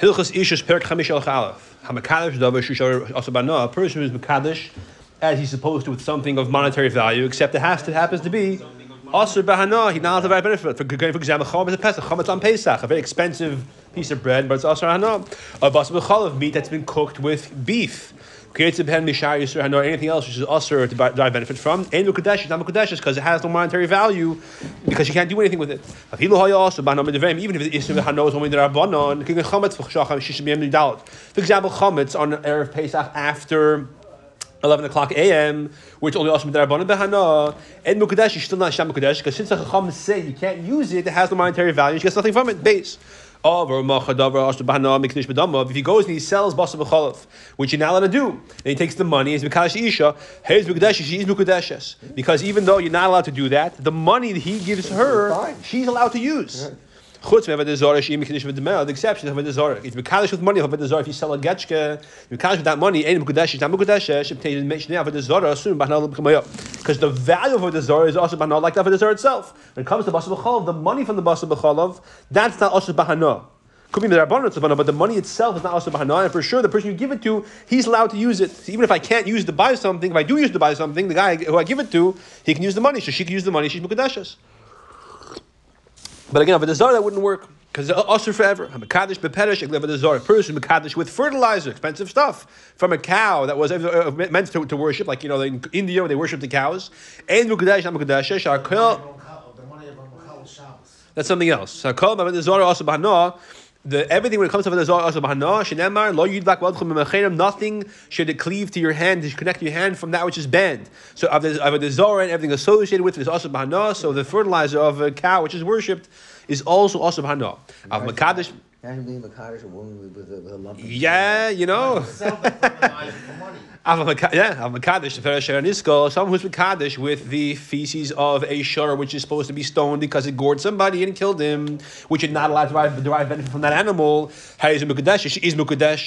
Hilchas Ishus Perk Chamish El Chalaf. Hamakadosh Davar Shishar Asabana. A person who's Makadosh as he's supposed to with something of monetary value, except it has to happens to be Asr Bahana. He not have benefit. For, for example, Chom is a Pesach. Chom on Pesach, a very expensive piece of bread, but it's Asr Hana. A Bas B'chalav meat that's been cooked with beef. Creates a pen mishar yisur hanor anything else which is usher to derive benefit from. And mukadesh, not mukadesh, because it has no monetary value because you can't do anything with it. Even if the is hanor is only the rabbanon, for example, chametz on erev Pesach after. 11 o'clock a.m., which only also Rabbanon Behana, and Mukadesh, is still not Sham Mukadesh, because since the Chacham say you can't use it, it has no monetary value, you get nothing from it, base. If he goes and he sells basa b'cholov, which you're not allowed to do, and he takes the money, he's mekadosh isha, he's mekadosh, she's mekadeshes. Because even though you're not allowed to do that, the money that he gives her, she's allowed to use. Chutz me'avad zara she'im mekadosh v'demel. The exception of avad zara. It's mekadosh with money of avad zara. If you sell a getchke, mekadosh with that money, ain't mekadosh. Not mekadosh. Shebtei mentioned avad zara soon. Because the value of avad zara is also bahana like the avad zara itself. When it comes to basa b'chalav, the money from the basa b'chalav, that's not also bahana. Could be the rabbanon but the money itself is not also bahana. And for sure, the person you give it to, he's allowed to use it. So even if I can't use to buy something, if I do use to buy something, the guy who I give it to, he can use the money. So she can use the money. She's mukadashas. But again, with the zara, that wouldn't work because usher forever. A mekadosh beperish, a person mekadosh with fertilizer, expensive stuff from a cow that was meant to, to worship, like you know in India they worship the cows. And mekadosh, not That's something else. also the everything when it comes to the zara also Shenemar Lo Yudlak Nothing should cleave to your hand to connect your hand from that which is banned. So of the zara and everything associated with it is also Bahana. So the fertilizer of a cow which is worshipped is also also Bahana. Of Makadish. Imagine being Makadish, a woman with, with, a, with a lump Yeah, you know. Yeah, Makadesh, someone who's Makadesh with the feces of a shur, which is supposed to be stoned because it gored somebody and killed him, which is not allowed to derive, derive benefit from that animal. How is Makadesh? She is Makadesh.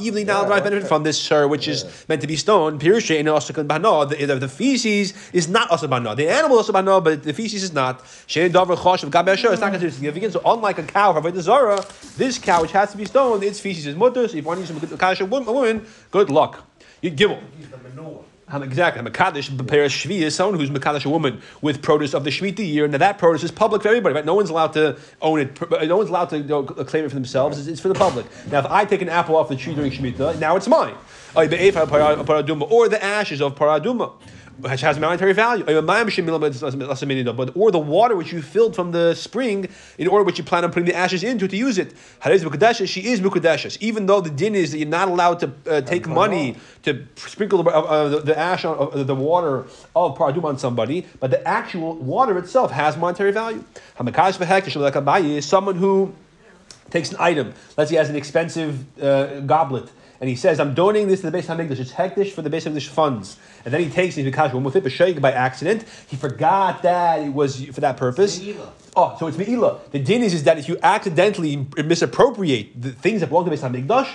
Even now, derive benefit from this shur, which is meant to be stoned. Pirusha and Osakan Bana, the, the feces is not asabana. The animal is asabana, but the feces is not. It's not considered significant. So, unlike a cow, however, the Zara, this cow, which has to be stoned, its feces is mutter. So, if one uses a woman, Good luck. You give him. Exactly. A Makadish prepares shvi is someone who's makadish a woman with produce of the shmita year. Now that produce is public for everybody. Right? No one's allowed to own it. No one's allowed to you know, claim it for themselves. It's, it's, for the public. Now, if I take an apple off the tree during shmita, now it's mine. Or the ashes of paraduma which has monetary value, or the water which you filled from the spring in order which you plan on putting the ashes into to use it. She is mukadeshes, even though the din is that you're not allowed to uh, take money to sprinkle the, uh, the, the ash on uh, the water of paradum on somebody, but the actual water itself has monetary value. Hamakash is someone who takes an item, let's say, has an expensive uh, goblet and he says, I'm donating this to the Beis Hamikdash. It's hektish for the Beis Hamikdash funds. And then he takes it, because with it, but by accident. He forgot that it was for that purpose. Oh, so it's me'ila. The din is, is that if you accidentally misappropriate the things that belong to Beis Hamikdash,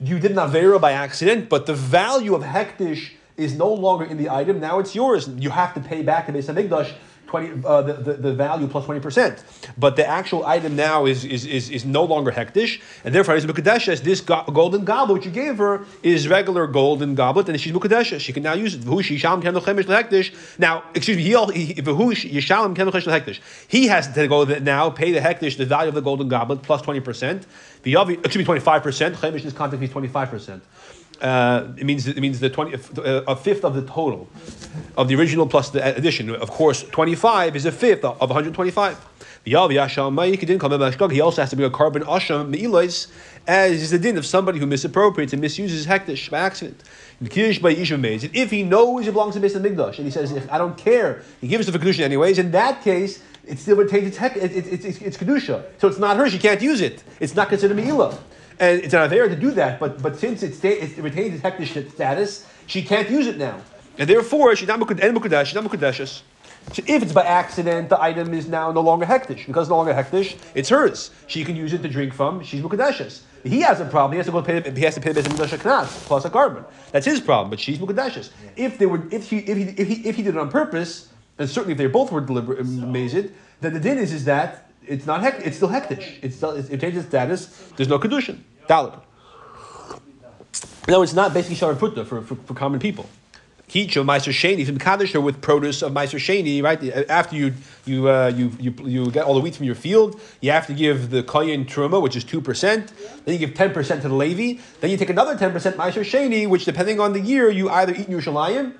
you did not vera by accident, but the value of hektish is no longer in the item. Now it's yours. You have to pay back to Beis Hamikdash 20, uh, the, the, the, value plus 20%. But the actual item now is, is, is, is no longer hektish, and therefore, as Mukadeshes, this go- golden goblet which you gave her is regular golden goblet, and she's Mukadeshes. She can now use it. Now, excuse me, he, he has to go now, pay the hektish, the value of the golden goblet, plus 20%. The excuse me, 25%. Chemish in this context means 25%. Uh, it means it means the twenty uh, a fifth of the total of the original plus the addition. Of course, twenty five is a fifth of one hundred twenty five. He also has to bring a carbon asham me'ilois, as is the din of somebody who misappropriates and misuses hektish by accident. If he knows it belongs to Mr. Migdash, and he says, if I don't care, he gives it for Kedusha anyways, in that case, it still retains its, hek, it, it, it, it's, it's Kedusha. So it's not hers, she can't use it. It's not considered Me'ilah and it's an aver to do that. But but since it, sta- it retains its hektish status, she can't use it now, and therefore she's not mukadesh. She's not mukadeshes. So if it's by accident, the item is now no longer hektish. Because no longer hektish, it's hers. She can use it to drink from. She's mukadeshes. He has a problem. He has to go pay. He has to pay the mukdash knas plus a carbon. That's his problem. But she's mukadeshes. If they were, if he, if he, if he, if he did it on purpose, and certainly if they both were deliberate, amazed, then the din is is that it's not hek, it's still hektish. It's still, it changes status. There's no kedushin. Dalit. No, it's not basically sharon putta for, for, for common people. Kicho Meiser Sheni from Kaddish with produce of Meiser Sheni, right? After you you, uh, you you you get all the wheat from your field, you have to give the Koyin Truma, which is two percent. Then you give ten percent to the Levi. Then you take another ten percent Meiser Sheni, which depending on the year, you either eat in Yerushalayim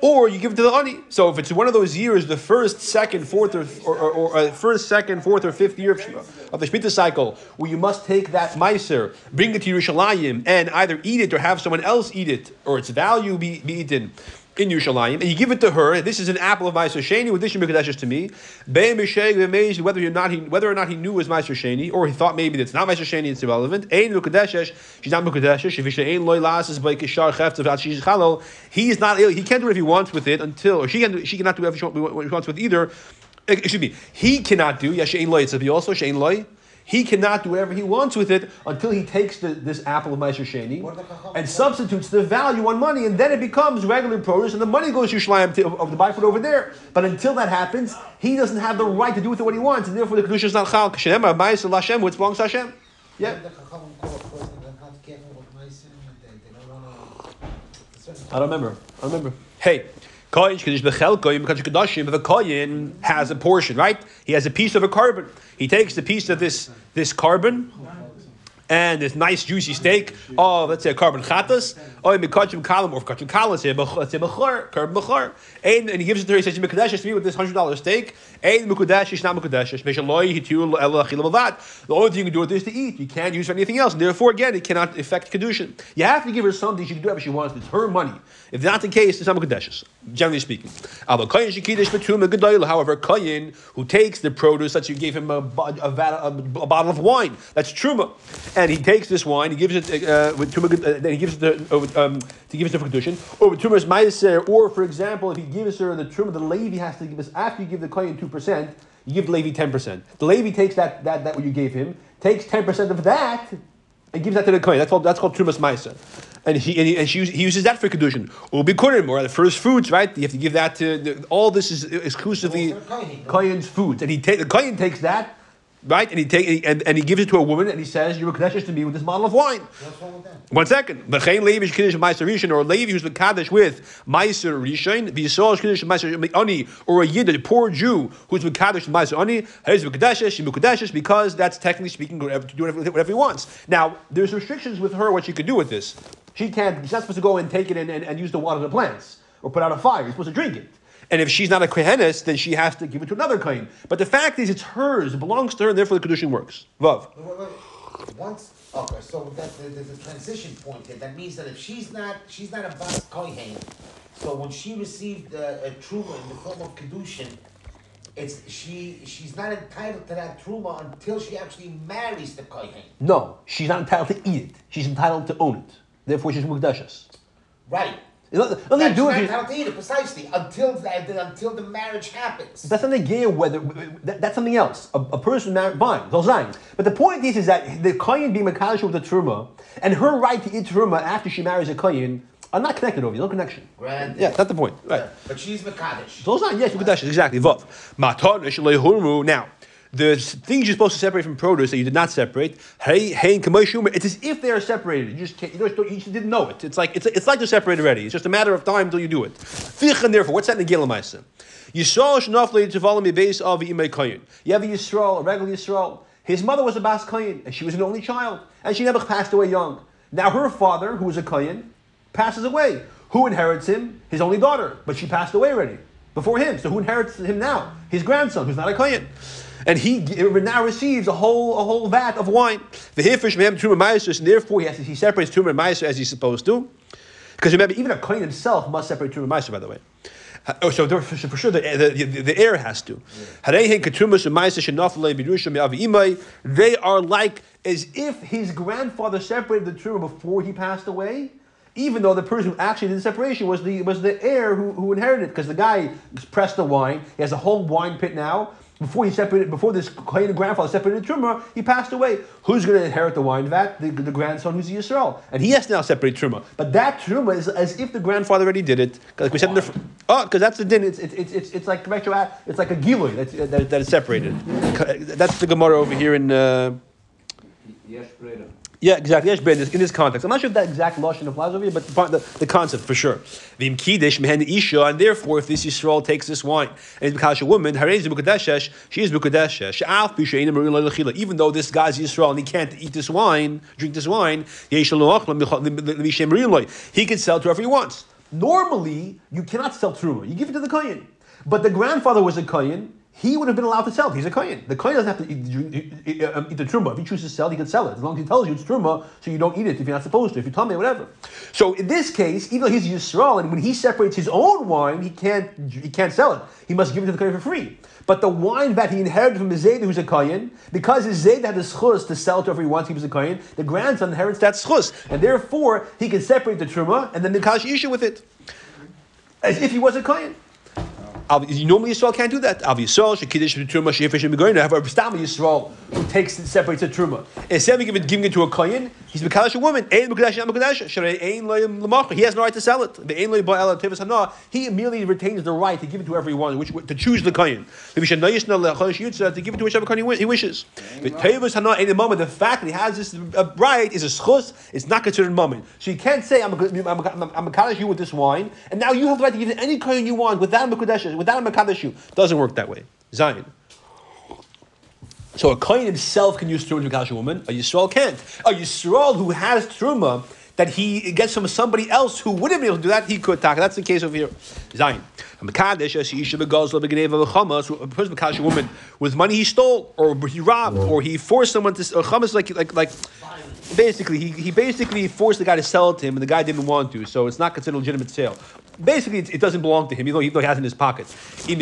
or you give it to the ani. So if it's one of those years, the first, second, fourth, or, or, or, or uh, first, second, fourth, or fifth year of, of the Shemitah cycle, where you must take that meiser, bring it to Yerushalayim, and either eat it or have someone else eat it, or its value be, be eaten in Yerushalayim, and you give it to her. This is an apple of Meiser Sheni. With this, Mekadesh to me. Whether or not he whether or not he knew it was Meiser Sheni, or he thought maybe it's not Meiser Sheni. It's irrelevant. Ein Mekadesh. She's not Mekadesh. At shish chalol, he not. Can't do whatever he wants with it until, or she can. She cannot do whatever she wants with either. Eh, excuse me. He cannot do. Yes, shein loy. It's also shein loy. He cannot do whatever he wants with it until he takes the, this apple of Meiser Sheni and substitutes the value on money, and then it becomes regular produce, and the money goes to Shlayim of, of the buy food over there. But until that happens, he doesn't have the right to do with it what he wants, and therefore the Kedusha is not Chal. Kshem uh, Meiser Lashem, which belongs to Hashem. Yeah. I don't remember. I don't remember. Hey, Koyin, if a Koyin has a portion, right? He has a piece of a carbon. He takes the piece of this, this korban and this nice juicy steak. Of let's say a korban chatas or mikachim kalam or mikachim kalas here let's say bechor korban bechor and and he gives it to her he says mikadesh to me with this hundred dollar steak. And mikadesh is not chilavavat the only thing you can do with this is to eat. You can't use anything else. And therefore again it cannot affect kedushin you have to give her something she can do whatever she wants. It's her money. If that's the case it's not mikadesh generally speaking. However koyin who takes the produce that you gave him a, a, a, a bottle of wine that's truma and he takes this wine, he gives it uh, with tumah, uh, then he gives it to, uh, um, to give it to kedushin, or with tumas meiser, or for example, if he gives her the truma, the Levi has to give us after you give the kohen two percent, you give the Levi ten percent. The Levi takes that that that what you gave him, takes ten percent of that, and gives that to the kohen. That's called that's called trumas meiser. And he and, he, and she, he uses that for kedushin. Or bikurim, or the first fruits, right? You have to give that to the, all. This is exclusively kohen's foods, and he take the kohen takes that right? And he take and, and he gives it to a woman, and he says, "You're kaddish to me with this bottle of wine." One second, v'chein levi kaddish meiser rishon, or a levi who's kaddish with meiser rishon, v'yisrael kaddish meiser ani, or a yid, a poor Jew who's kaddish meiser ani, he's kaddish, because that's technically speaking to do whatever he wants. Now, there's restrictions with her what she could do with this. She can't. She's not supposed to go and take it and, and, and use the water of the plants or put out a fire. You're supposed to drink it. And if she's not a kohenes, then she has to give it to another kohen. But the fact is, it's hers, it belongs to her, and therefore the kedushin works. Vav. Once, okay, so that, there's a transition point here. That means that if she's not, she's not a bas kohen. So when she received a, a truma in the form of kedushin, it's she she's not entitled to that truma until she actually marries the kohen. No, she's not entitled to eat it. She's entitled to own it. Therefore, she's mukdashas. Right. Nothing do it. Not eat it precisely until the, until the marriage happens. That's not a whether that, that's something else. A, a person married, fine, those lines. But the point is, is that the kohen being makadosh with the truma and her right to eat truma after she marries a kohen are not connected over. You no connection. Granted. Yeah, that's the point. Right. Yeah. But she's makadosh. Those lines, yes, makadosh exactly. Vav. Now the things you're supposed to separate from produce that you did not separate, hey, hey, it's as if they are separated. You just can't, you, you just didn't know it. It's like it's, it's like they're separated already. It's just a matter of time until you do it. Therefore, what's that in the Gilamaisa? Yisrael shnafli to follow me base of imay koyin. You have a Yisrael, a regular Yisrael. His mother was a bas koyin, and she was an only child, and she never passed away young. Now her father, who was a koyin, passes away. Who inherits him? His only daughter, but she passed away already before him. So who inherits him now? His grandson, who's not a koyin and he now receives a whole a whole vat of wine. The hifish mehem truma ma'aser, and therefore he has to, he separates truma and ma'aser as he's supposed to. Because remember, even a kohen himself must separate truma and ma'aser. By the way. Oh, so for, for sure the, the, the, the heir has to. They are like as if his grandfather separated the truma before he passed away, even though the person who actually did the separation was the was the heir who, who inherited it, because the guy pressed the wine, he has a whole wine pit now, before he separated, before this Kohen grandfather separated Truma, he passed away. Who's going to inherit the wine vat? The, the grandson who's the Yisrael. And he has to now separate Truma. But that Truma is as if the grandfather already did it. Like we said in the, oh, because that's the din. It's, it's, it's, it's like retro, it's like a giloy that's, that, that is separated. That's the Gemara over here in. Uh. Yeah, exactly. In this, context. I'm not sure if that exact lashon applies over here, but the, the, concept for sure. Vim kiddush mehen isha, and therefore, if this Yisrael takes this wine and because a woman, harei is bukadeshesh, she is bukadeshesh. Alf b'shein lechila. Even though this guy's Yisrael and he can't eat this wine, drink this wine. He can sell to whoever he wants. Normally, you cannot sell truma. You give it to the kohen. But the grandfather was a kohen. He would have been allowed to sell it. He's a kohen. The kohen doesn't have to eat, um, eat the truma. If he chooses to sell, he can sell it as long as he tells you it's truma, so you don't eat it if you're not supposed to. If you tell me, whatever. So in this case, even though he's a Yisrael, and when he separates his own wine, he can't he can't sell it. He must give it to the kohen for free. But the wine that he inherited from his Zayda, who's a kohen, because his Zayda had the schus to sell to whoever he wants, he was a kohen. The grandson inherits that schus, and therefore he can separate the truma and then the kash issue with it, as if he was a kohen. Normally Yisrael can't do that. Av Yisrael, Shekidish, Truma, Shefish, and Megoyin. However, Stam Yisrael, who takes and separates the Truma. Instead of giving, giving it to a Kohen, he's Mekadosh a woman. Ein Mekadosh, Ein Mekadosh. Sharei Ein Lo Yim L'machar. He has no right to sell it. The Ein Lo Yim Ba'el Tevis Hana. He immediately retains the right to give it to everyone, which, to choose the Kohen. Maybe Shanayish Na Lechosh Yitzah, to give it to whichever Kohen he wi- he wishes. But Tevis Hana, in the moment, the fact that he has this uh, right is a schus, it's not considered moment. So you can't say, I'm a, a, a, a Mekadosh you with this wine, and now you have the right to give it any Kohen you want without a Without a Mekadosh you. Doesn't work that way. Zion. So a Kohen himself can use truma to Mekadosh a woman. A Yisrael can't. A Yisrael who has truma that he gets from somebody else who wouldn't be able to do that, he could talk. That's the case over here. Zion. A Mekadesh, a Yisha Begazla Begeneva Chamas, a person Mekadosh a woman with money he stole, or he robbed, or he forced someone to. Or Chamas like like like. Basically, he, he basically forced the guy to sell it to him, and the guy didn't want to, so it's not considered a legitimate sale. Basically, it, doesn't belong to him, even though, he has it in his pocket. If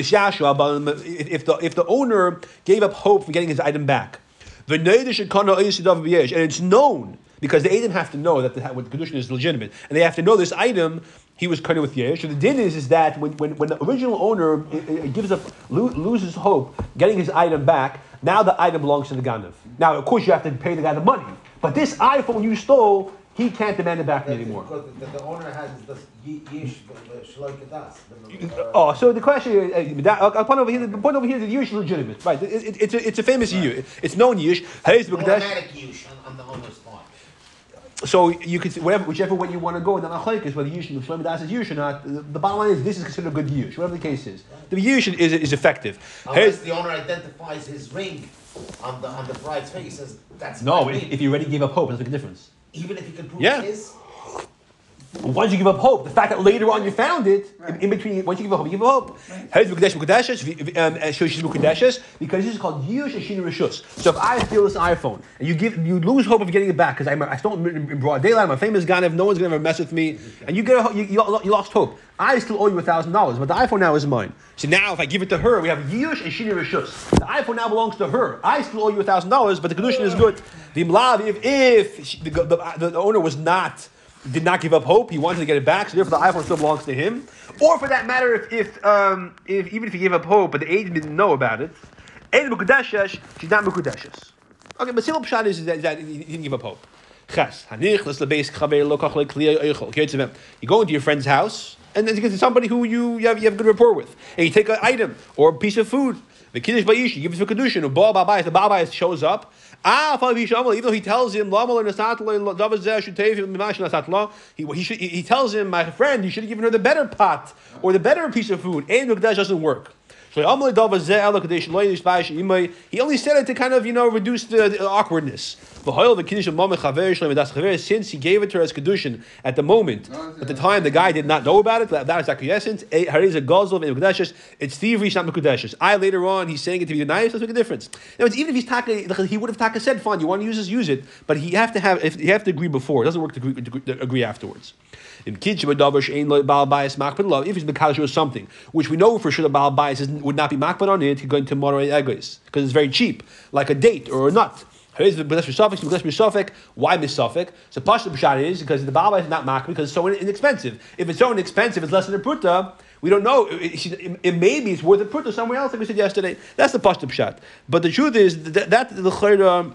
the if the owner gave up hope for getting his item back, and it's known because the Adam have to know that the, what the condition is legitimate, and they have to know this item he was cutting with yesh. So the din is, is that when, when, when the original owner gives up lo- loses hope getting his item back, now the item belongs to the ganav. Now, of course, you have to pay the guy the money, but this iPhone you stole, he can't demand it back That's anymore. Because the, the owner has this ye- yesh shloike uh, Oh, so the question is, uh, uh, point over here, the point over here is the Yush is legitimate, right? It, it, it's, a, it's a famous Yush. It's known. Hayes B'Kadesh. Automatic yesh on, on the owner's part. So you could whatever, whichever way you want to go. Then Achaik is whether Yush and Shlomo Das is Yush or not. The, the bottom line is this is considered a good Yush, whatever the case is. The Yush is, is effective. Unless Hayes, the owner identifies his ring on the on the bride's face, he says that's no, if, if you already gave up hope, make a difference. Even if he can prove Yeah. his. Once you give up hope, the fact that later on you found it, in, in between, once you give up hope, you give up hope. Hayes B'Kadesh B'Kadeshes, v- um, uh, because this is called Yush and Shini Rishus. So if I steal this iPhone and you give, you lose hope of getting it back because I, I stole it in broad daylight. I'm a famous guy. if No one's gonna ever mess with me. And you get, a, you, you, you lost hope. I still owe you a thousand dollars, but the iPhone now is mine. So now if I give it to her, we have Yush Rishus. The iPhone now belongs to her. I still owe you a thousand dollars, but the condition is good. The if, if she- the, the, the owner was not did not give up hope. He wanted to get it back, so therefore the iPhone still belongs to him. Or for that matter, if, if, um, if even if he gave up hope, but the agent didn't know about it, Ein Mukudeshes, she's not Mukudeshes. Okay, but simple pshat is that, that he didn't give up hope. Ches, hanich, You go into your friend's house, and then you get to somebody who you, you, have, you have good rapport with, and you take an item or a piece of food. The kiddush bayish, you give it to a kedushin, or baal babayis, the babayis shows up. Ah, even though he tells him, "Lama lo nasat lo, davar zeh shutev mimash nasat he, he, should, he tells him, "My friend, you should have given her the better pot or the better piece of food." And Mukdash doesn't work. So Amalei davar zeh ela kadesh lo yish bayish imay. He only said it to kind of you know reduce the, the awkwardness. V'hoyel the kiddush of mama chaver shloim das chaver. Since he gave it to her as kedushin at the moment, at the uh, time the guy did not know about it. That is acquiescence. Eh, Hariz a and mekudeshes. It's thievery, it's not mekudeshes. I later on he's saying it to be nice. Let's make a difference. Now, even if he's taka, he would have taka said, "Fine, you want to use this, use it," but he have to have if you have to agree before. It doesn't work to agree, to agree afterwards. If it's mekadosh or something, which we know for sure the baal bias would not be makbid on it, he's going to moderate egos because it's very cheap, like a date or a nut. Why B'Safek? So Pashta B'Shat is because the Baal is not Mak because it's so inexpensive. If it's so inexpensive, it's less than a Pruta. We don't know. It, it, it maybe it's worth a Pruta somewhere else, like we said yesterday. That's the Pashta B'Shat. But the truth is that, that the Chayra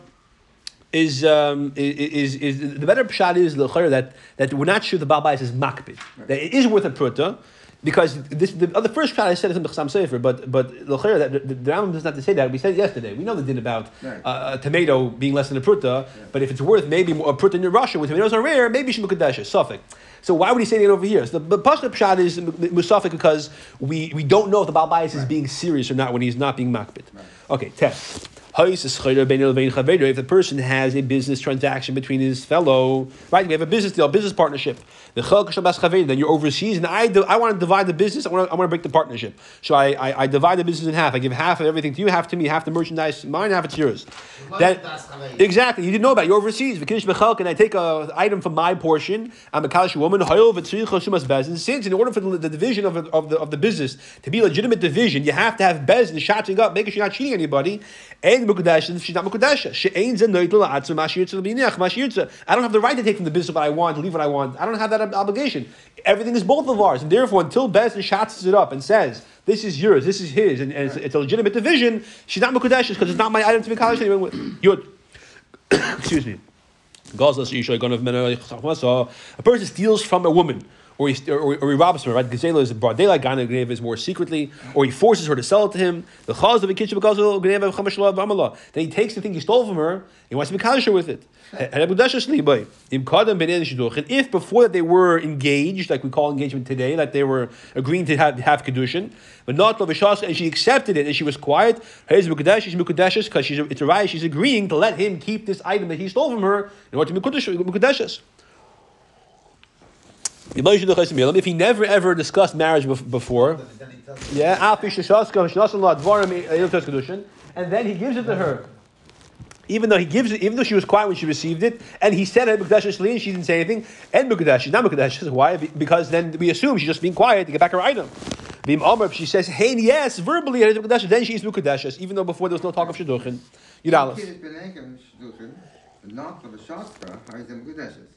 is, um, is, is, is the better pshat is the that that we're not sure the Baal Bayis is makbid. That it is worth a pruta. Because this, the, the first pshat I said is in Bechsam Sefer, but but the that the, the Rambam does not to say that. We said it yesterday. We know the din about Right. uh, a tomato being less than a pruta. But if it's worth maybe more, a pruta in Russia, where tomatoes are rare, maybe shemukadesha suffix. So why would he say it over here? So the, the Pashta pshat is musafik because we, we don't know if the Baal Bayis is being serious or not when he's not being makbid. Okay, test. If the person has a business transaction between his fellow, right? We have a business deal, business partnership. Then you're overseas, and I, do, I want to divide the business. I want to, I want to break the partnership. So I, I, I divide the business in half. I give half of everything to you, half to me, half the merchandise, mine, half it's yours. Then, exactly, you didn't know about. it. You're overseas. And I take a item from my portion. I'm a Kalish woman. Since in order for the, the division of, of, the, of the business to be a legitimate division, you have to have bezin shouting up, making sure you're not cheating anybody. And she's not mukadesha. She'ain zenoitel la'atzu mashirtza. I don't have the right to take from the business what I want, leave what I want. I don't have that obligation. Everything is both of ours, and therefore, until bezin shouts it up and says, "This is yours, this is his," and, and it's, it's a legitimate division, she's not mukadesha because it's not my item to be. Yud. Excuse me. A person steals from a woman, or he, or, or he robs her, right? Gazela is broad daylight, Gana Gneva is more secretly, or he forces her to sell it to him. The chaz of a kitchen because of Gneva. Then he takes the thing he stole from her, he wants to be kosher with it. And if before that they were engaged, like we call engagement today, like they were agreeing to have, have kedushin, but not lovishas, and she accepted it and she was quiet, because she's it's a right. She's agreeing to let him keep this item that he stole from her in order to be mukadeshes. If he never ever discussed marriage before, yeah, Alpi Shashaska, Shnasan La Dvarim, Eilim Tos Kedushin, and then he gives it to her. Even though he gives it, even though she was quiet when she received it, and he said it and she didn't say anything, and she's not Mukdash. Why? Because then we assume she's just being quiet to get back her item. Vim Amr, she says, hey, yes, verbally, then she's Mukdash, even though before there was no talk of Shidduchin. Yud Aleph. Kid beneken shduchen, not for the shastra, how is them gudeshes.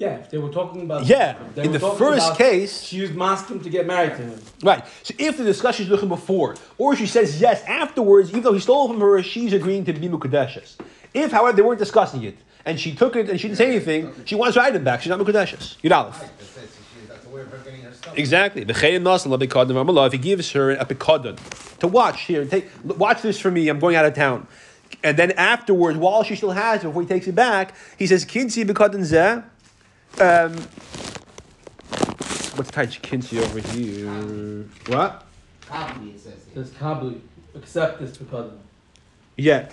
Yeah, if they were talking about. Yeah, they in were the first about case- she was masking to get married to him. Right. So if the discussion is looking before, or she says yes afterwards, even though he stole from her, she's agreeing to be Mukadeshes. If, however, they weren't discussing it, and she took it and she didn't say anything, she wants her item back. She's not Mukadeshes. Yud Aleph. That's a way of her getting her stuff. Exactly. V'chein nasan labikadon v'amalah. If he gives her a pikadon to watch here, take watch this for me. I'm going out of town, and then afterwards, while she still has it, before he takes it back, he says kinsi pikadon zeh. Um, what's tight kinsi over here? What? Copy, it says here. Says Kabli, accept this because Yeah.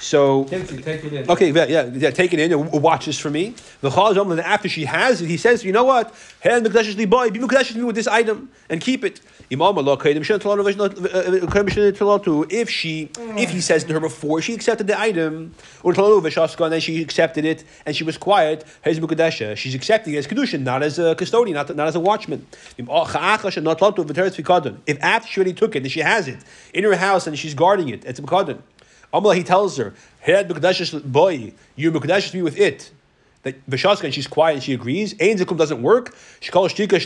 So Kinsey, take it in. Okay, yeah, yeah, yeah, take it in and watch this for me. The Chazal, then after she has it, he says, you know what? Hand Mekdeshes li boy, be Mekdeshes me with this item and keep it. Imam Allah, Kaidim Shem Talanu Vesh Not- uh, uh, Kaidim Shem Talatu. If she, if he says to her before she accepted the item, or and then she accepted it and she was quiet, Mekdesha, she's accepting it as Kedushin, not as a custodian, not, not as a watchman. If after she already took it and she has it in her house and she's guarding it, it's a Mekadon. Amla, he tells her, "Head boy, you mukadeshes me with it." That Vashaska and she's quiet and she agrees. Ein zikum doesn't work. She calls shtika.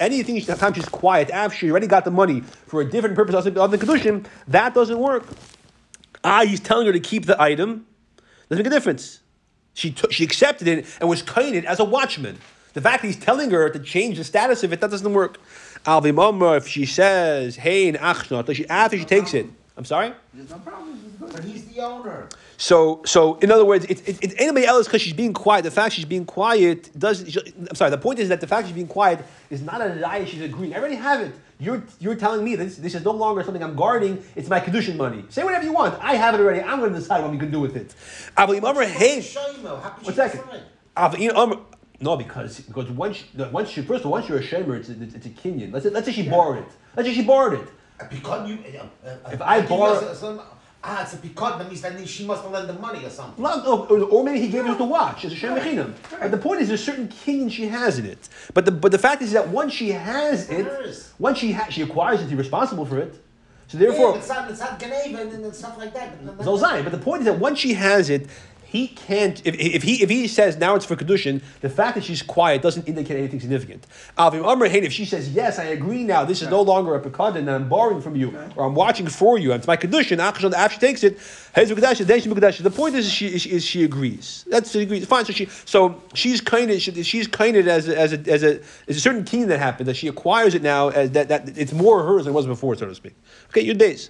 Anything she- time she's quiet after she already got the money for a different purpose other than kedushin, that doesn't work. Ah, he's telling her to keep the item. Doesn't make a difference. She took, she accepted it and was it as a watchman. The fact that he's telling her to change the status of it, that doesn't work. Alvim Omer, if she says, hey, after she takes it, I'm sorry? There's no problem. But he's the owner. So, so in other words, it's it, it's anybody else because she's being quiet. The fact she's being quiet doesn't. I'm sorry. The point is that the fact she's being quiet is not a lie. She's agreeing. I already have it. You're you're telling me this this is no longer something I'm guarding. It's my kedushin money. Say whatever you want. I have it already. I'm going to decide what we can do with it. Avli Amar, hey, Shaymo, how could one she second. No, because because once once she first of all, once you're a shamer, it's, it's, it's a kinyan. Let's say, let's say she borrowed it. Let's say she borrowed it. A picot, you. Uh, uh, If I borrow- some- ah, it's a picot. That means that she must have lent the money or something. Or, or maybe he gave her to watch as a shem mechinam. But the point is, there's a certain kinyan she has in it. But the but the fact is that once she has it, once she ha- she acquires it, she's responsible for it. So therefore, yeah, it's not it's not Geneva and, and stuff like that. But, Zolzai. But the point is that once she has it, he can't. If, if he if he says now it's for kedushin, the fact that she's quiet doesn't indicate anything significant. Avim Amr Hein, if she says yes, I agree now. This is no longer a pekadin, and I'm borrowing from you, or I'm watching for you, and it's my kedushin. After she takes it, Hez Mukdash, then she Mukdash. The point is, she is, is she agrees. That's she agrees. Fine. So she so she's kind of she's kind of as a, as a as a as a certain keen that happened that she acquires it now as that that it's more hers than it was before, so to speak. Okay, your days.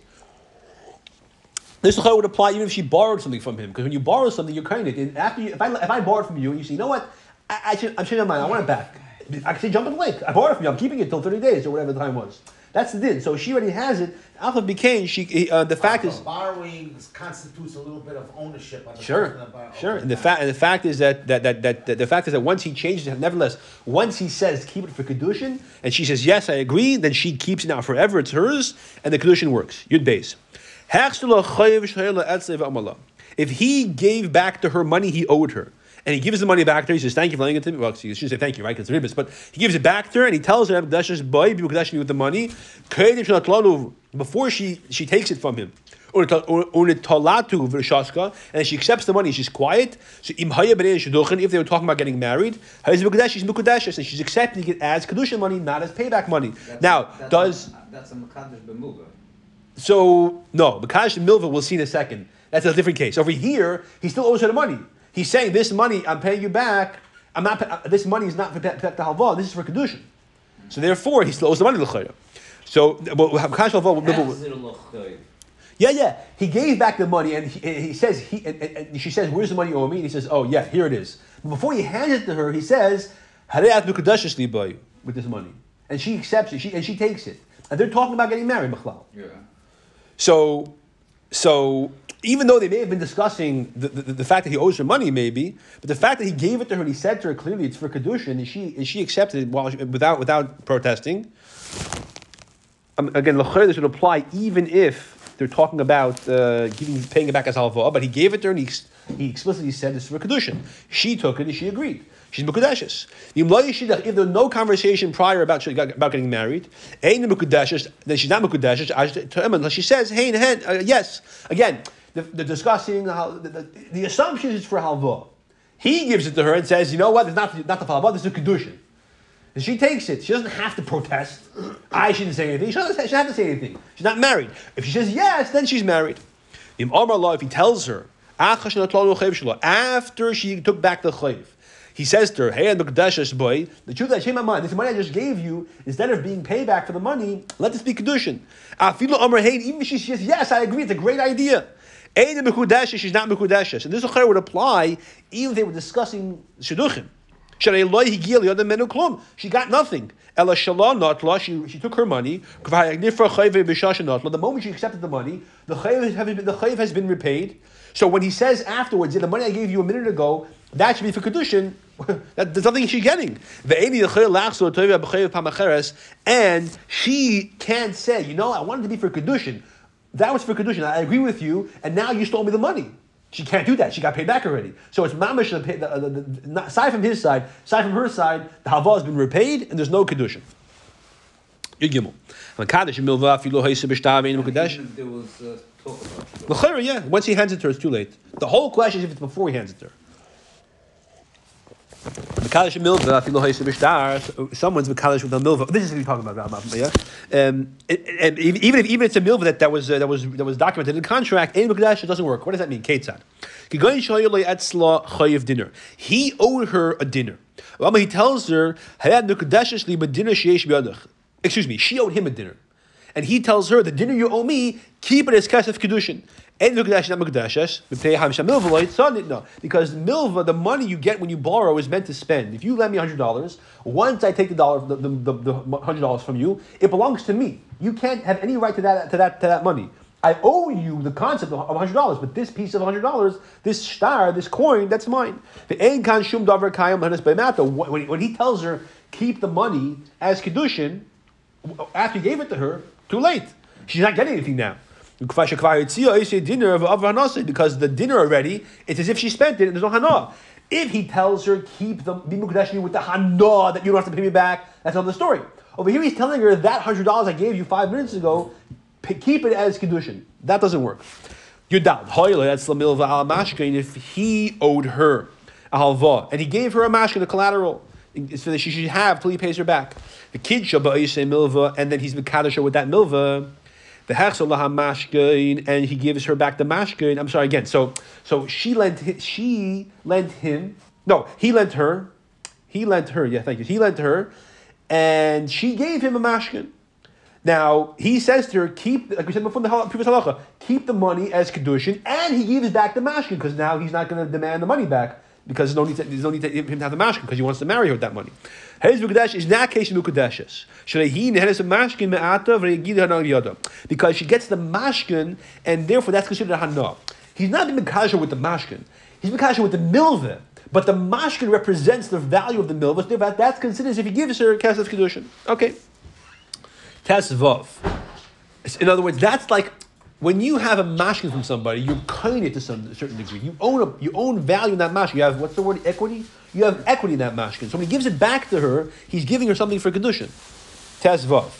This would apply even if she borrowed something from him, because when you borrow something, you're kind of and after you, if I if I borrowed from you and you say, you know what, I, I should, I'm changing my mind, I want it back. I can say jump in the lake. I borrowed it from you. I'm keeping it till 30 days or whatever the time was. That's the din. So she already has it. Alpha became she. Uh, the fact is. borrowing constitutes a little bit of ownership. On the Sure, person that borrowed. sure. And the fact and the fact is that that, that, that, that the fact is that once he changes it, nevertheless, once he says keep it for kedushin, and she says yes, I agree, then she keeps it now forever. It's hers, and the kedushin works. Yud base. If he gave back to her money he owed her, and he gives the money back to her, he says, Thank you for lending it to me. Well, she shouldn't say thank you, right? Because it's ribis, but he gives it back to her and he tells her, boy, be with the money, before she, she takes it from him. And she accepts the money, she's quiet. So if they were talking about getting married, she's mukudeshes, and she's accepting it as kedusha money, not as payback money. That's now, a, that's does a, that's a Makadish B'Muga. So no, Makash and Milva we'll see in a second. That's a different case. Over here, he still owes her the money. He's saying this money I'm paying you back. I'm not. uh, This money is not for Pet Halva. This is for kedushin. So therefore, he still owes the money to L'chayra. So, but Makash and Milva. Yeah, yeah. He gave back the money, and he, he says he and, and- she says, "Where's the money you owe me?" And he says, "Oh, yeah, here it is." But before he hands it to her, he says, "Harei mukadashes li boy," with this money, and she accepts it. She and she takes it, and they're talking about getting married. Yeah. So, so even though they may have been discussing the, the, the fact that he owes her money, maybe, but the fact that he gave it to her and he said to her clearly it's for kedushin, and she and she accepted it while she, without without protesting. Um, again, l'chayr this would apply even if they're talking about uh, giving paying it back as halva, but he gave it to her and he, he explicitly said is for kedushin. She took it and she agreed. She's mukadeshes. If there was no conversation prior about about getting married, then she's not mukadeshes. Unless she says, "Hey, uh, yes." Again, the, the discussing how the, the, the assumption is for halva. He gives it to her and says, "You know what? It's not not the halva. This is a kedushin." And she takes it. She doesn't have to protest. I shouldn't say anything. She doesn't, she doesn't have to say anything. She's not married. If she says yes, then she's married. If he tells her, after she took back the chayv, he says to her, Hey, boy, the truth that change my mind, this money I just gave you, instead of being payback for the money, let this be kedushin. Even if she says, Yes, I agree, it's a great idea. She's not mekudeshes. And this would apply even if they were discussing shidduchim. She got nothing. She she took her money. The moment she accepted the money, the been has been repaid. So when he says afterwards, yeah, the money I gave you a minute ago, that should be for kedushin. that, there's nothing she's getting. And she can't say, you know, I wanted to be for kedushin. That was for kedushin. I agree with you, and now you stole me the money. She can't do that. She got paid back already. So it's mamash. The, the, the, the, not, aside from his side, aside from her side, the halva has been repaid, and there's no kedushin. Yud Gimel. Makadosh milva filo haisa b'shtav ein mekadesh. Even if there was uh, talk about it. Yeah. Once he hands it to her, it's too late. The whole question is if it's before he hands it to her. Mekadosh milva filo haisa b'shtar. Someone's mekadosh with a milva. This is what you're talking about, Rambam, yeah. Um, and, even if even if it's a milva that, that was uh, that was that was documented in contract, ein mekadesh it doesn't work. What does that mean? Ketzad. Dinner. He owed her a dinner. Rambam, He tells her, "Hayad mekadeshes li dinner sheyesh b'yadach." Excuse me, she owed him a dinner. And he tells her, the dinner you owe me, keep it as kesef kedushin. Because milva, the money you get when you borrow, is meant to spend. If you lend me hundred dollars, once I take the dollar, the, the, the, the hundred dollars from you, it belongs to me. You can't have any right to that to that to that money. I owe you the concept of hundred dollars, but this piece of hundred dollars, this star, this coin, that's mine. The kan shum when he tells her keep the money as kedushin, after he gave it to her, too late. She's not getting anything now. Oh, because the dinner already, it's as if she spent it and there's no hana. If he tells her, keep the bimukdashni with the hana that you don't have to pay me back, that's another story. Over here, he's telling her that hundred dollars I gave you five minutes ago, keep it as kedushin. That doesn't work. You're down. That's the milva al mashkin. If he owed her a halva and he gave her a mashkin, a collateral, so that she should have till he pays her back. The kid milva, and then he's mekadosh with that milva. The hechsolaha mashkin, and he gives her back the mashkin. I'm sorry again. So so she lent she lent him. No, he lent her. He lent her. Yeah, thank you. He lent her, and she gave him a mashkin. Now he says to her, keep like we said before in the previous halacha, keep the money as kedushin, and he gives back the mashkin because now he's not going to demand the money back because there's no need to, there's no need to him to have the mashkin because he wants to marry her with that money. His is not. A me'ata v'regid because she gets the mashkin and therefore that's considered a hana. He's not the mekasher with the mashkin. He's mekasher with the milveh. But the mashkin represents the value of the milvah. So that's considered as if he gives her kesef kedushin. Okay. Tesvav. In other words, that's like when you have a mashkin from somebody, you're kind it to some certain degree. You own a, you own value in that mashkin. You have what's the word equity? You have equity in that mashkin. So when he gives it back to her, he's giving her something for kedushin. Tesvav.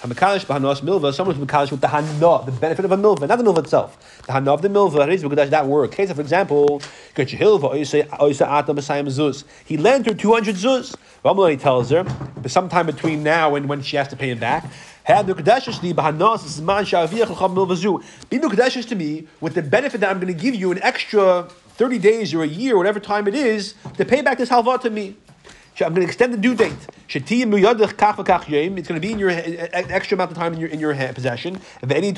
Hamakalish b'hanos milva. Someone who's makalish with the hana, the benefit of a milva, not the milva itself. The hana of the milva. is because that word. Case for example. He lent her two hundred zuz. Ramalani tells her, but sometime between now and when she has to pay him back. Have the to me with the benefit that I'm going to give you an extra 30 days or a year, whatever time it is, to pay back this halva to me. I'm going to extend the due date. It's going to be in your extra amount of time in your in your possession. I'm not going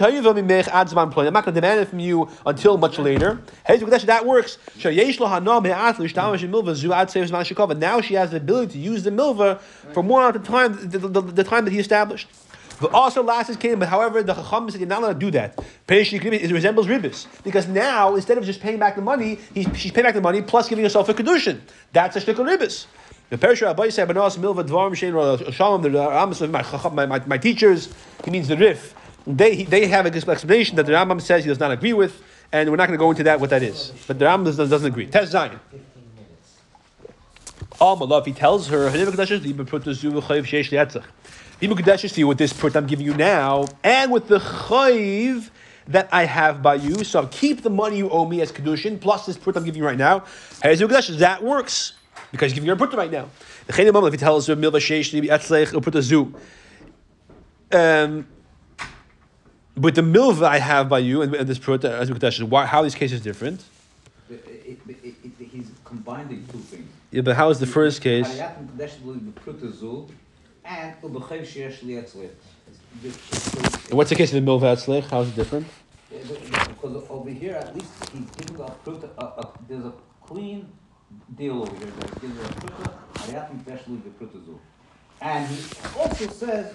to demand it from you until much later. That works. Now she has the ability to use the milva for more at the time the, the, the time that he established. Also last is came, but however, the Chacham said you're not allowed to do that. Peish is resembles ribis because now instead of just paying back the money, he's, she's paying back the money plus giving herself a kedushin. That's a shtickle ribis. The Perishah Abai said, "Benos milva dvarim shein shalom." The Rambam my, Chacham, my, my, my teachers, he means the Rif. They they have an explanation that the Rambam says he does not agree with, and we're not going to go into that what that is. But the Rambam doesn't, doesn't agree. Test Zion. All love, he tells her, to you with this put I'm giving you now, and with the chayv that I have by you. So I'll keep the money you owe me as kedushin plus this put I'm giving you right now. That works because he's giving a put right now. The chayim if he tells her milva sheish libi etzlech put zu. Um, with the milva I have by you and, and this put as why how are these cases different? It- it- it- it- He's combining two things. Yeah, but how is the first case? Hariyat Mekadesh Lu B'Pruta Zu, and Sheyesh Li Etzlech. It's- And what's the case of the milva etzlech? How is it different? Because over here, at least he's giving a a, there's a clean deal over here. That gives a pruta, Hariyat Mekadesh Lu B'Pruta Zu. And he also says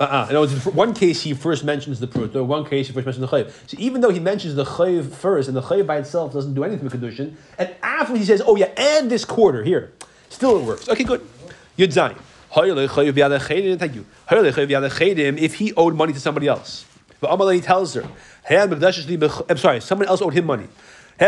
Uh-uh. In words, one case he first mentions the pruta, one case he first mentions the chayv. So even though he mentions the chayv first, and the chayv by itself doesn't do anything with kedushin, and after he says, "Oh yeah, and this quarter here," still it works. Okay, good. Yud zayin. If he owed money to somebody else, but Amalei tells her, I'm sorry, someone else owed him money. He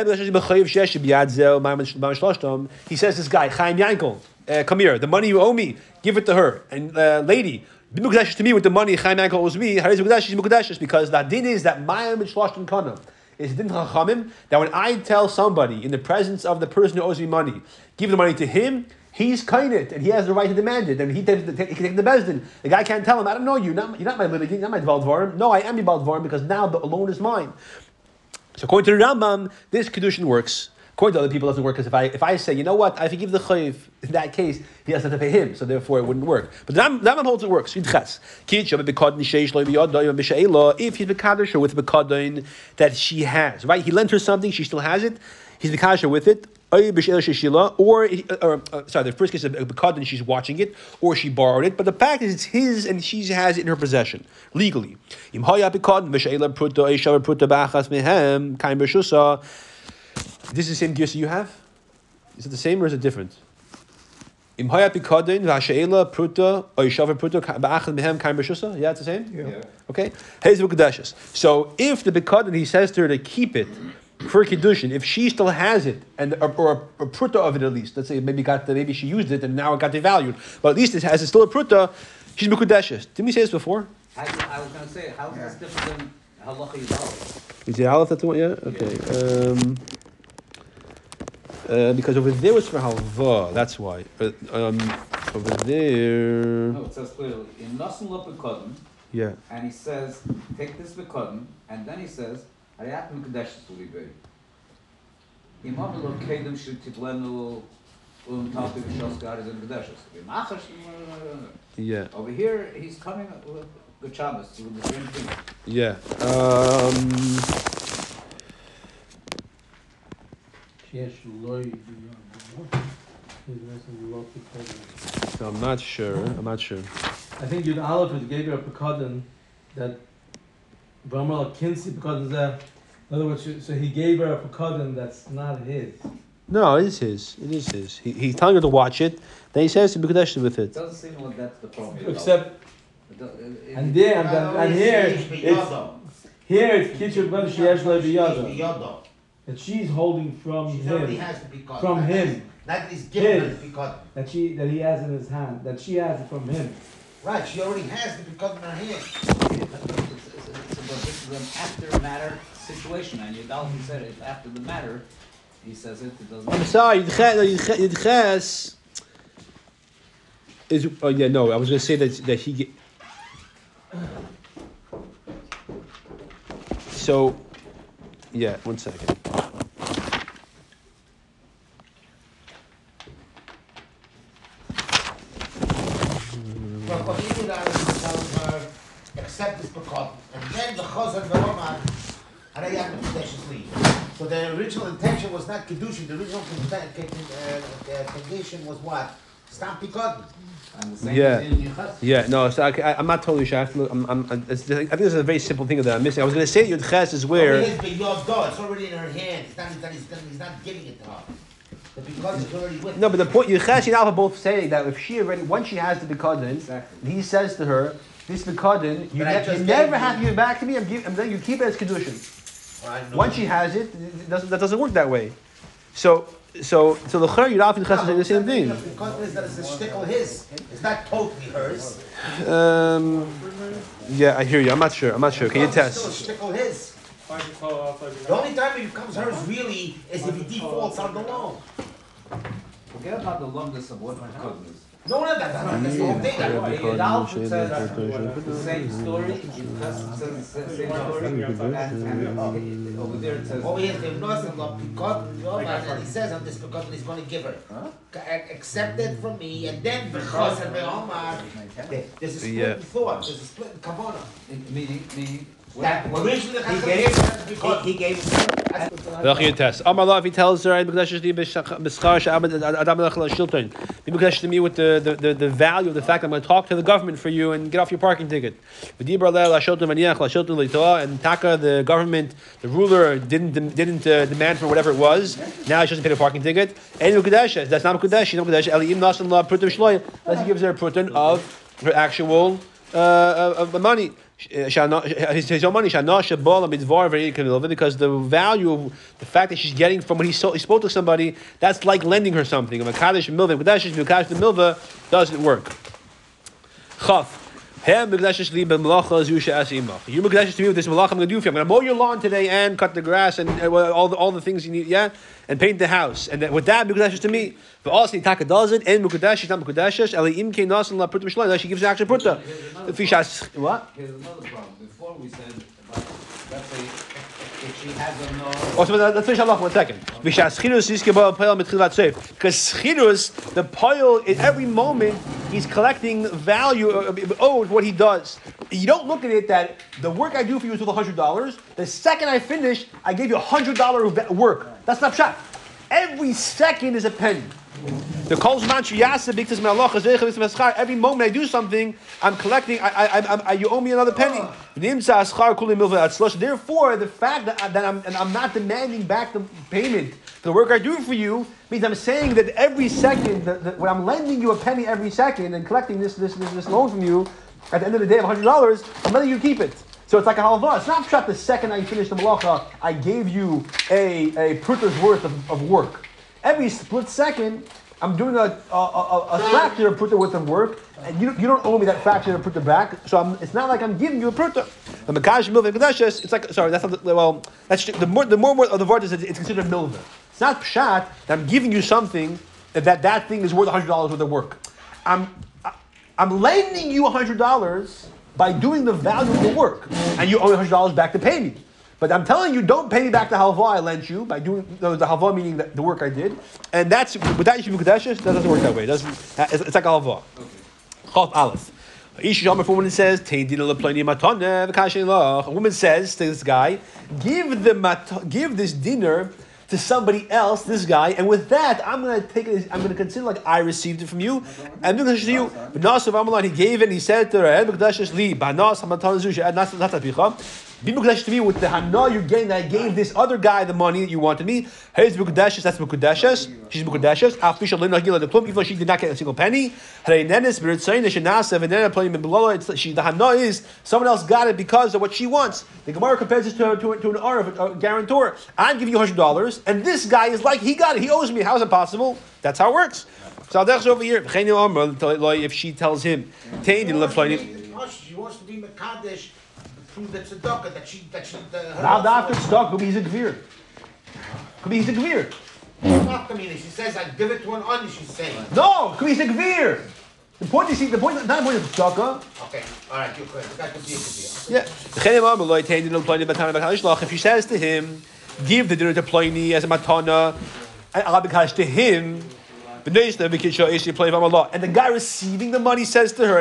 says, "This guy Chaim Yankel, uh, come here. The money you owe me, give it to her." And uh, lady, to me with the money Chaim Yankel owes me. Because the din is that Mayim and Shloshton Kana is din chachamim that when I tell somebody in the presence of the person who owes me money, give the money to him. He's kainit, and he has the right to demand it, and he, takes the- he can take the bezdin. The guy can't tell him, I don't know you, not, you're not my litigant, you're not my dvaldvarim. No, I am your dvaldvarim because now the loan is mine. So according to the Rambam, this kedushin works. According to other people, it doesn't work because if I if I say, you know what, if you give the chayiv, in that case, he has to pay him, so therefore it wouldn't work. But the Ram- the Rambam holds it works. If he's bekadish or with the bekadin that she has, right? He lent her something, she still has it. He's bekadish with it. Oy b'she'ela sheshila, Or, or uh, sorry, the first case of bekadin, she's watching it, or she borrowed it. But the fact is, it's his, and she has it in her possession legally. Im haya bekadin b'she'ela pruta oy shavar pruta b'achas mehem kain b'shusa. This is the same gears you have? Is it the same or is it different? Im hayat bikadin v'hashe'ela pruta or yishaver pruta ba'achad mehem kaim b'shusa? Yeah, it's the same? Yeah. Okay. So if the bikadin, he says to her to keep it for Kiddushin, if she still has it, and or, or a, a pruta of it at least, let's say maybe got the, maybe she used it and now it got devalued, but at least it has it's still a pruta, she's Mukudeshes. Didn't we say this before? How, I was gonna say, how is this different than halacha yudal? Is the Aleph that's the one? Yeah. Okay. Um, uh, because over there was for halva. That's why. Uh, um, over there. No, it says clearly, in nasan lepekadon, Yeah. and he says, take this bekadon, and then he says, Ariat Mekadesh Sulibei. Imam lo kedem shel titlenu um tafi v'shos garis and Kadeshes. V'machash, Yeah. over here, he's coming with the Shabbos, with the same thing. Yeah. Um, Yes, loy biyad. He's missing of I'm not sure. I'm not sure. I think Yud Aleph is gave her a pekadon that Vamral Kinsi pekadon there. In other words, so he gave her a pekadon that's not his. No, it is his. It is his. He, he's telling her to watch it. Then he says to be Kadesh with It it. doesn't seem like that's the problem. Except It do- it- it- and there and, then, and here It's it's here it's kitchen ben sheyesh loy It's biyado. biyado. That she's holding from She already him. has the picot. From that him. he's- Not that he's His. That she that he has in his hand. That she has it from him. Right, she already has the picot in her hand. But this is an after matter situation, and Yudal, he said it's after the matter, he says it, it doesn't. I'm sorry. Yidches is. Oh yeah. No, I was gonna say that that he. Get, so, yeah. One second. This. And then the chazan ve'omar, harayat mekudeshes leave. So the original intention was not kedushin, the original uh, uh, condition was what? Stop the same Yeah. Yeah. No. So I, I, I'm not totally sure. I, to look, I'm, I'm, it's, think this is a very simple thing that I'm missing. I was gonna say Yudches is where. It is biyado, it's already in her hand, it's not, it's not, he's not, giving it to her. The picot is already with No, but the point Yechesh and Alpha both say that if she already once she has the Bikadin, Exactly. he says to her, "This Bikadin, you, But I ne- you never have to give it back to me. I'm, give, I'm letting you keep it as kedushin. I. Once she has it, it doesn't, that doesn't work that way. So, so, so the Chur Yudaf and Yechesh say the same thing. The picot is that it's a shtickle his, it's not totally hers. Um, yeah, I hear you. I'm not sure. I'm not sure. Can you Picot Still a test? his. The only time it becomes hers really is if he defaults on the loan. Forget about the lumbness of what Pekadon is. No, no, that, that, that's the whole thing. Yeah, I- because- Yudal says the same story, Yichas says the same story, and, and over there it says. Over here, the nothing of picot, and he says on this picot he's going to give her. Ac- Accept it from me, and then because and Omar, there's a split Yeah. in thought, there's a split in kavanah. Meaning, meaning. That originally He he gave, gave, he, he gave. Welch je test? Amar Lav, he tells her, "I B'Kadesh Li B'Schar She'Abed Adam Melech Shilton." Be B'Kadesh to me with the, the, the, the value of the fact that I'm going to talk to the government for you and get off your parking ticket. V'Dibra Le'el Shilton V'Niach Shilton L'Torah and Taka, the government, the ruler didn't didn't uh, demand for whatever it was. Now he doesn't pay the parking ticket. And B'Kadesh, that's not B'Kadesh. She's not B'Kadesh. Eliim Nasan La Prutim Shloy. Unless he gives her a prutim of her actual uh, of, of money. Uh, his, his own money, because the value of the fact that she's getting from when he, so, he spoke to somebody, that's like lending her something. A Kaddish Milva doesn't work. Chaf. Hem Mikdashish li b'melacha zu she'as imach. You Mikdashish to me with this malach I'm going to do for you. I'm going to mow your lawn today and cut the grass and uh, all the all the things you need, yeah, and paint the house. And then with that Mikdashish to me. But also Taka does it and Mikdashish not Mikdashish. Eli im kein nasan la pruta mishloim. She gives the actual. If what? Here's another problem. Before we said about, let's say, no. Also, let's finish off one second. Because Schirus, the poil, in every moment, he's collecting value uh, owed what he does. You don't look at it that the work I do for you is worth $100. The second I finish, I gave you $100 work. That's not shot. Every second is a penny. The calls Mantriyasa because every moment I do something, I'm collecting. I, I, I, I, you owe me another penny. Therefore, the fact that, that I'm and I'm not demanding back the payment for the work I do for you means I'm saying that every second, that, that when I'm lending you a penny every second and collecting this this this, this loan from you, at the end of the day of hundred dollars, I'm letting you keep it. So it's like a halva. It's not shot the second I finish the malacha, I gave you a, a worth of, of work. Every split second, I'm doing a, a, a, a fraction of pruta worth of work, and you, you don't owe me that fraction of pruta back. So I'm, it's not like I'm giving you a pruta. The makash milva. It's like sorry, that's not the, well. That's the more the more of the word is it's considered milva. It's not pshat that I'm giving you something that that, that thing is worth hundred dollars worth of work. I'm I'm lending you hundred dollars by doing the value of the work, and you owe me hundred dollars back to pay me. But I'm telling you, don't pay me back the halva I lent you by doing the halva meaning the, the work I did, and that's with that yeshiva kadeshes. That doesn't work that way. It doesn't. It's, it's like a halva. Chaf Aleph. Ish Yomer, if a woman says, "Tein dina leploni matane v'kashin lach." A woman says to this guy, "Give the mat- give this dinner to somebody else, this guy, and with that, I'm going to take it. I'm going to consider like I received it from you, and to you." But Nasav Amalan, he gave it. and He said to her, Be to me with the hana you're getting that I gave this other guy the money that you wanted me. Hey, it's mukdashes. That's mukdashes. She's mukdashes. Afisha lina the plum. Even though she did not get a single penny. Hey, nenis but it's saying that she nasa and then playing below. She the hana is someone else got it because of what she wants. The Gemara compares this to, to, to an R of a, guarantor. I'm giving you hundred dollars, and this guy is like he got it. He owes me. How is it possible? That's how it works. So Aldech's over here. If she tells him, "Tain didn't love She wants- She wants to be Mekadesh through the tzedakah that she, that she, the. her Now the husband- after stuck. Could be he's a gvir. Could be he's a gvir. Not the meaning. She says, I give it to an onion, she's saying. No, could be he's a gvir. The point is, the point, not the point of tzedakah. Okay, all right, you're correct. That could be a good Yeah. If she says to him, give the dinner to Pliny as a matana, and Allah b'kash to him, and the guy receiving the money says to her,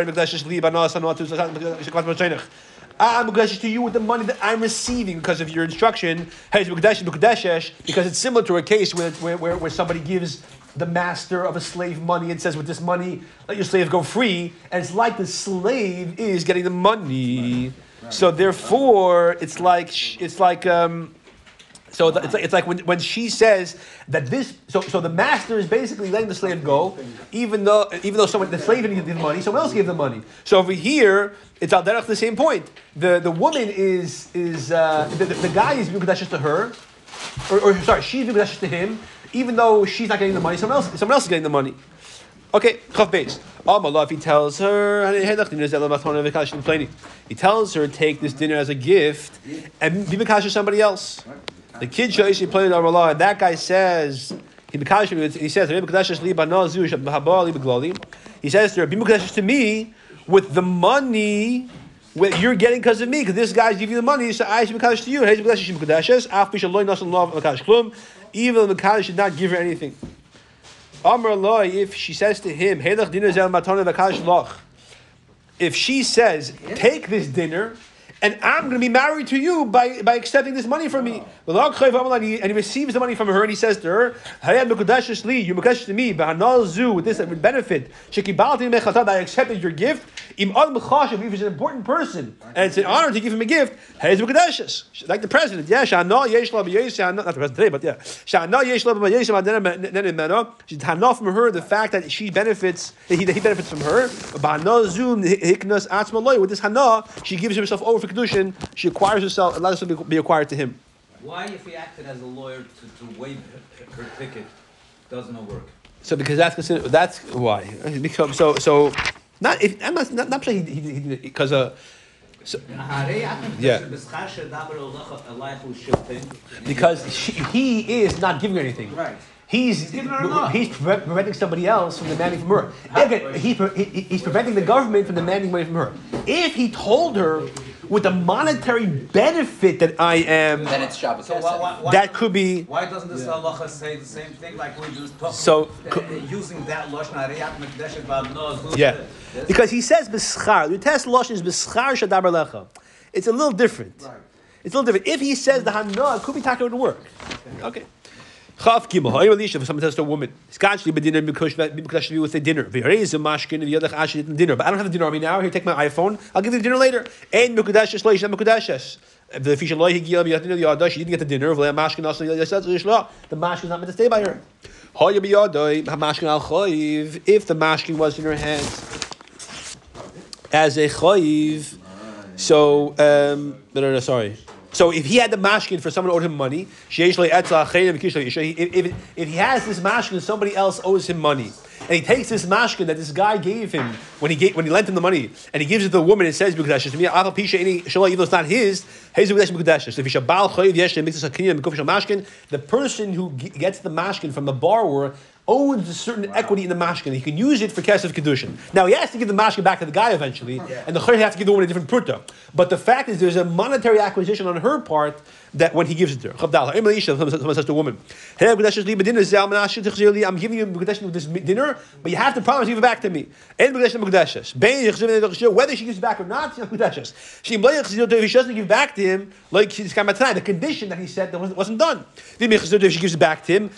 I'm Mukdeshesh to you with the money that I'm receiving because of your instruction. Hey, Mukdeshesh, because it's similar to a case where, where, where, where somebody gives the master of a slave money and says, with this money, let your slave go free. And it's like the slave is getting the money. So therefore, it's like, it's like, um, so th- it's like, it's like when, when she says that this, so, so the master is basically letting the slave go, even though even though someone the slave didn't give the money, someone else gave the money. So over here, it's al the same point. The the woman is is uh, the, the, the guy is mukdashes to her, or, or sorry, she's mukdashes to him, even though she's not getting the money. Someone else someone else is getting the money. Okay, chaf base. If he tells her, he tells her, take this dinner as a gift and be mekash to somebody else. The kid shows she played Amallah, and that guy says, he he says, he says to me with the money what you're getting because of me, because this guy's giving you the money, so I should be to you. Even the mekash should not give her anything. If she says to him. If she says, take this dinner, and I'm going to be married to you by, by accepting this money from me. And he receives the money from her, and he says to her, "Hayam mekudeshes li, you to me, with this benefit, mechatad, I accepted your gift. Im ad mechashav, if he's an important person, and it's an honor to give him a gift, like the president, yeah, shana yesh la b'yesh, not the president today, but yeah, shana yesh la b'yesh, ma'adena meno, she's hana from her the fact that she benefits, that he, that he benefits from her, b'hanal hiknas atzma loy, with this hana, she gives herself over for kedushin, she acquires herself, allows herself to be acquired to him. Why, if he acted as a lawyer to, to waive her, her ticket, doesn't it work? So because that's considered that's why because so so not if I'm not not, not saying he, he, he because uh so, Yeah. because she, he is not giving her anything. Right. He's giving her he's preventing somebody else from demanding from her. Again, he, he- he's preventing the government from demanding money from her. If he told her with the monetary benefit that I am, Then it's Shabbos So why, why, why, that could be why doesn't this halacha say the same thing like we just talked So, about, uh, using that lashon hariyat mekdeshet ba'adnoz? Yeah, because he says b'schar. The test lashon is b'schar shadaber lecha. It's a little different. It's a little different. If he says the hana, it could be talking to work. Okay. Chaf gimel. Ha'ir Elisha, if someone says to a woman, "Skachli b'dinner b'kush be with a dinner." V'yareiz a mashkin v'yadach ashit dinner. But I don't have the dinner on me now. Here, take my iPhone. I'll give you the dinner later. Ein mukadashes leish not mukadashes. The fisher loy higia b'yadinner yada. She didn't get the dinner. V'le mashkin also yasad. The mashkin is not meant to stay by her. Ha'ir b'yadoi mashkin al choiv. If the mashkin was in her hands as a chayiv. So, um, no, no, no, sorry. So if he had the mashkin for someone owed him money, if, if, if he has this mashkin, somebody else owes him money, and he takes this mashkin that this guy gave him when he gave, when he lent him the money, and he gives it to the woman and says because to me, even though it's not his. So if the person who gets the mashkin from the borrower owns a certain equity in the mashkin. He can use it for kesef kedushin. Now he has to give the mashkin back to the guy eventually, and the chayyim has to give the woman a different pruta. But the fact is, there's a monetary acquisition on her part that when he gives it to her. Someone says to a woman, "Hey, mekudash li bedinner zeh almanash tichzir li, I'm giving you this dinner, but you have to promise to give it back to me. Whether she gives it back or not. She doesn't give back to him, like she's the condition that he said that wasn't, done. If she gives it back to him.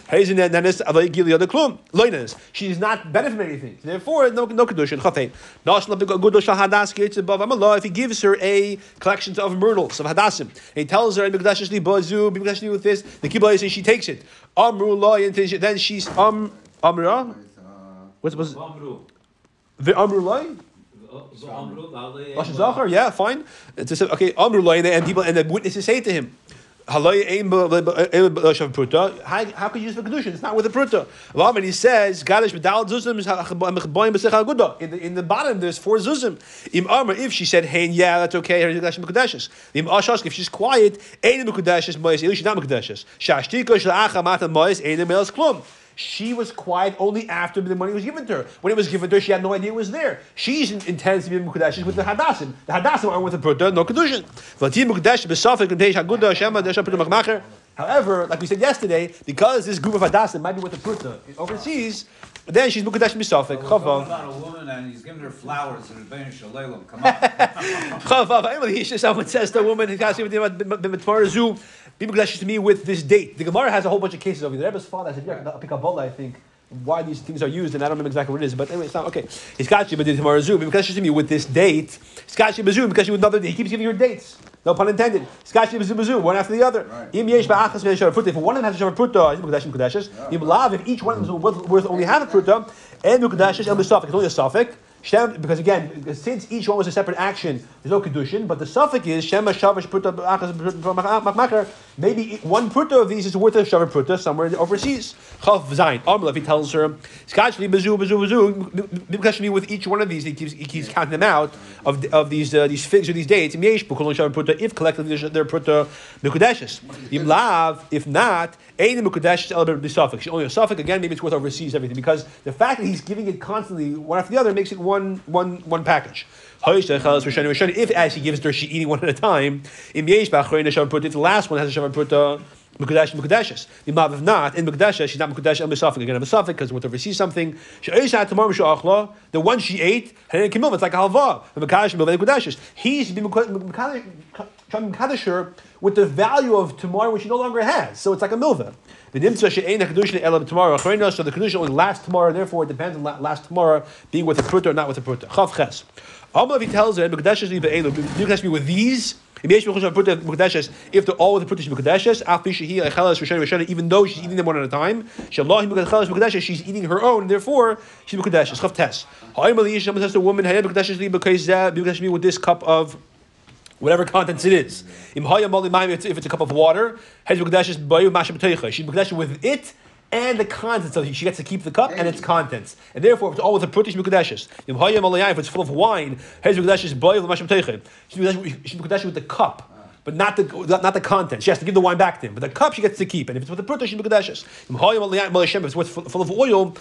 She's not benefiting anything. Therefore, no no above If he gives her a collection of myrtles of hadassim, he tells her li bazu, mekudashes li with this, the kibbutz says she takes it. Amru loy, and then she's um amra. What's was the amru loy? Vamru, Vale, Lashon yeah, fine. It's just, okay, Amru and the- and people and the witnesses say to him. How, how could you use the kedushin? It's not with a pruta. And he says, "Gadish b'dal zuzim is. In the in the bottom, there's four zuzim. Im amr, if she said, "Hein, yeah, that's okay," her gadish mekudeshes. Im ashash, if she's quiet, ein mekudeshes mois. She's not mekudeshes. Shashtika shlacha mata mois ein melas klum. She was quiet only after the money was given to her. When it was given to her, she had no idea it was there. She intends to be mukadeshes with the hadassim. The hadassim are with the pruta, no kedushin. Mukadesh. However, like we said yesterday, because this group of hadassim might be with the pruta overseas, then she's mukadesh talking Chavav. about a woman and he's giving her flowers and Rebbeinu Shalom. Come on. Chavav. Someone says to a woman, "He can't see what zoo." Be mukadeshes to me with this date. The Gemara has a whole bunch of cases over there. The Rebbe's father said, "Yeah, pick up bola." I think. Why these things are used, and I don't remember exactly what it is, but anyway, it's not okay. He's got you, but did tomorrow zoom because me with this date. He's got you, because you with another. He keeps giving you dates. No pun intended. He's got you, bazoom, one after the other. Im yesh ba'achas ve'eshar pruta. If one of them has a shavar pruta, he's mukadeshim mukadeshes. Im lav. If each one of them is worth, only half a pruta, and mukadeshes el b'safik. It's only a suffix. Because again, since each one was a separate action, there's no kedushin. But the suffix is shema shavash pruta b'achas machmacher. Maybe one pruta of these is worth a shavar pruta somewhere overseas. Chav zayin. If he tells her, skachli bazu bazu bazu, with each one of these, he keeps he keeps counting them out of of these uh, these figs or these dates. If collectively they're- pruta mekudeshes. Im. If not, ein mekudeshes el b'safik. She only a suffix. Again, maybe it's worth overseas everything because the fact that he's giving it constantly one after the other makes it one one one package. If as he gives her, she eating one at a time. Im b'achrein shavar pruta. If the last one has a shavar pruta. Uh, Mekudesh Mekudeshes. The Mav if not in Mekudeshes, she's not Mekudesh El Misafik again. Misafik because when to sees something. She always had tomorrow Mishachla. The one she ate, had and Kimil, it's like a halva. The Mekadesh Mekudeshes. He's been Mekadesh her with the value of tomorrow which she no longer has. So it's like a milva. The Nimtza she'ein HaKadosh Ela tomorrow. So the Kedusha only lasts tomorrow. Therefore, it depends on la- last tomorrow being with a pruta or not with a pruta. Chav Ches. If he tells her Mekudeshes Liva Elu. Mekudeshes me with these. If they're all with the Pruta Mekudeshes, even though she's eating them one at a time, she's eating her own, therefore she's Mekudeshes. Chav Tes. Someone says to a woman, Mekudeshes me with this cup of whatever contents it is. If it's a cup of water, Mekudeshes with it and the contents. So she gets to keep the cup and its contents. And therefore, it's all with the Prutish Mekudeshes. If it's full of wine, she's with the cup. But not the not the content. She has to give the wine back to him. But the cup she gets to keep. And if it's with the pruta, she's mekudeshes. If it's full of oil,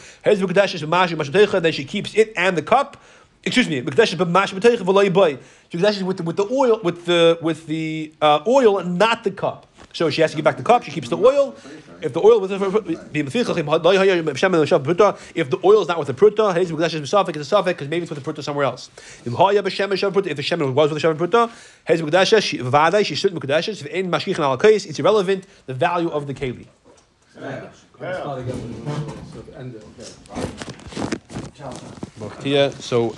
then she keeps it and the cup. Excuse me, mekudeshes but mash b'teicha v'lo yiboy. She mekudeshes with the, with the oil with the with the uh, oil and not the cup. So she has to give back the cup. She keeps the oil. If the oil with the if the oil is not with the pruta, it's a suffix. It's a suffix because maybe it's with the pruta somewhere else. If the shemen was with the shemen pruta, Hez Mukdasha, Vada, she should Mukdasha, if in Mashkichan al Kais, it's irrelevant, the value of the Keli. It's not again. So, end it, okay. Ciao. Bachtia, So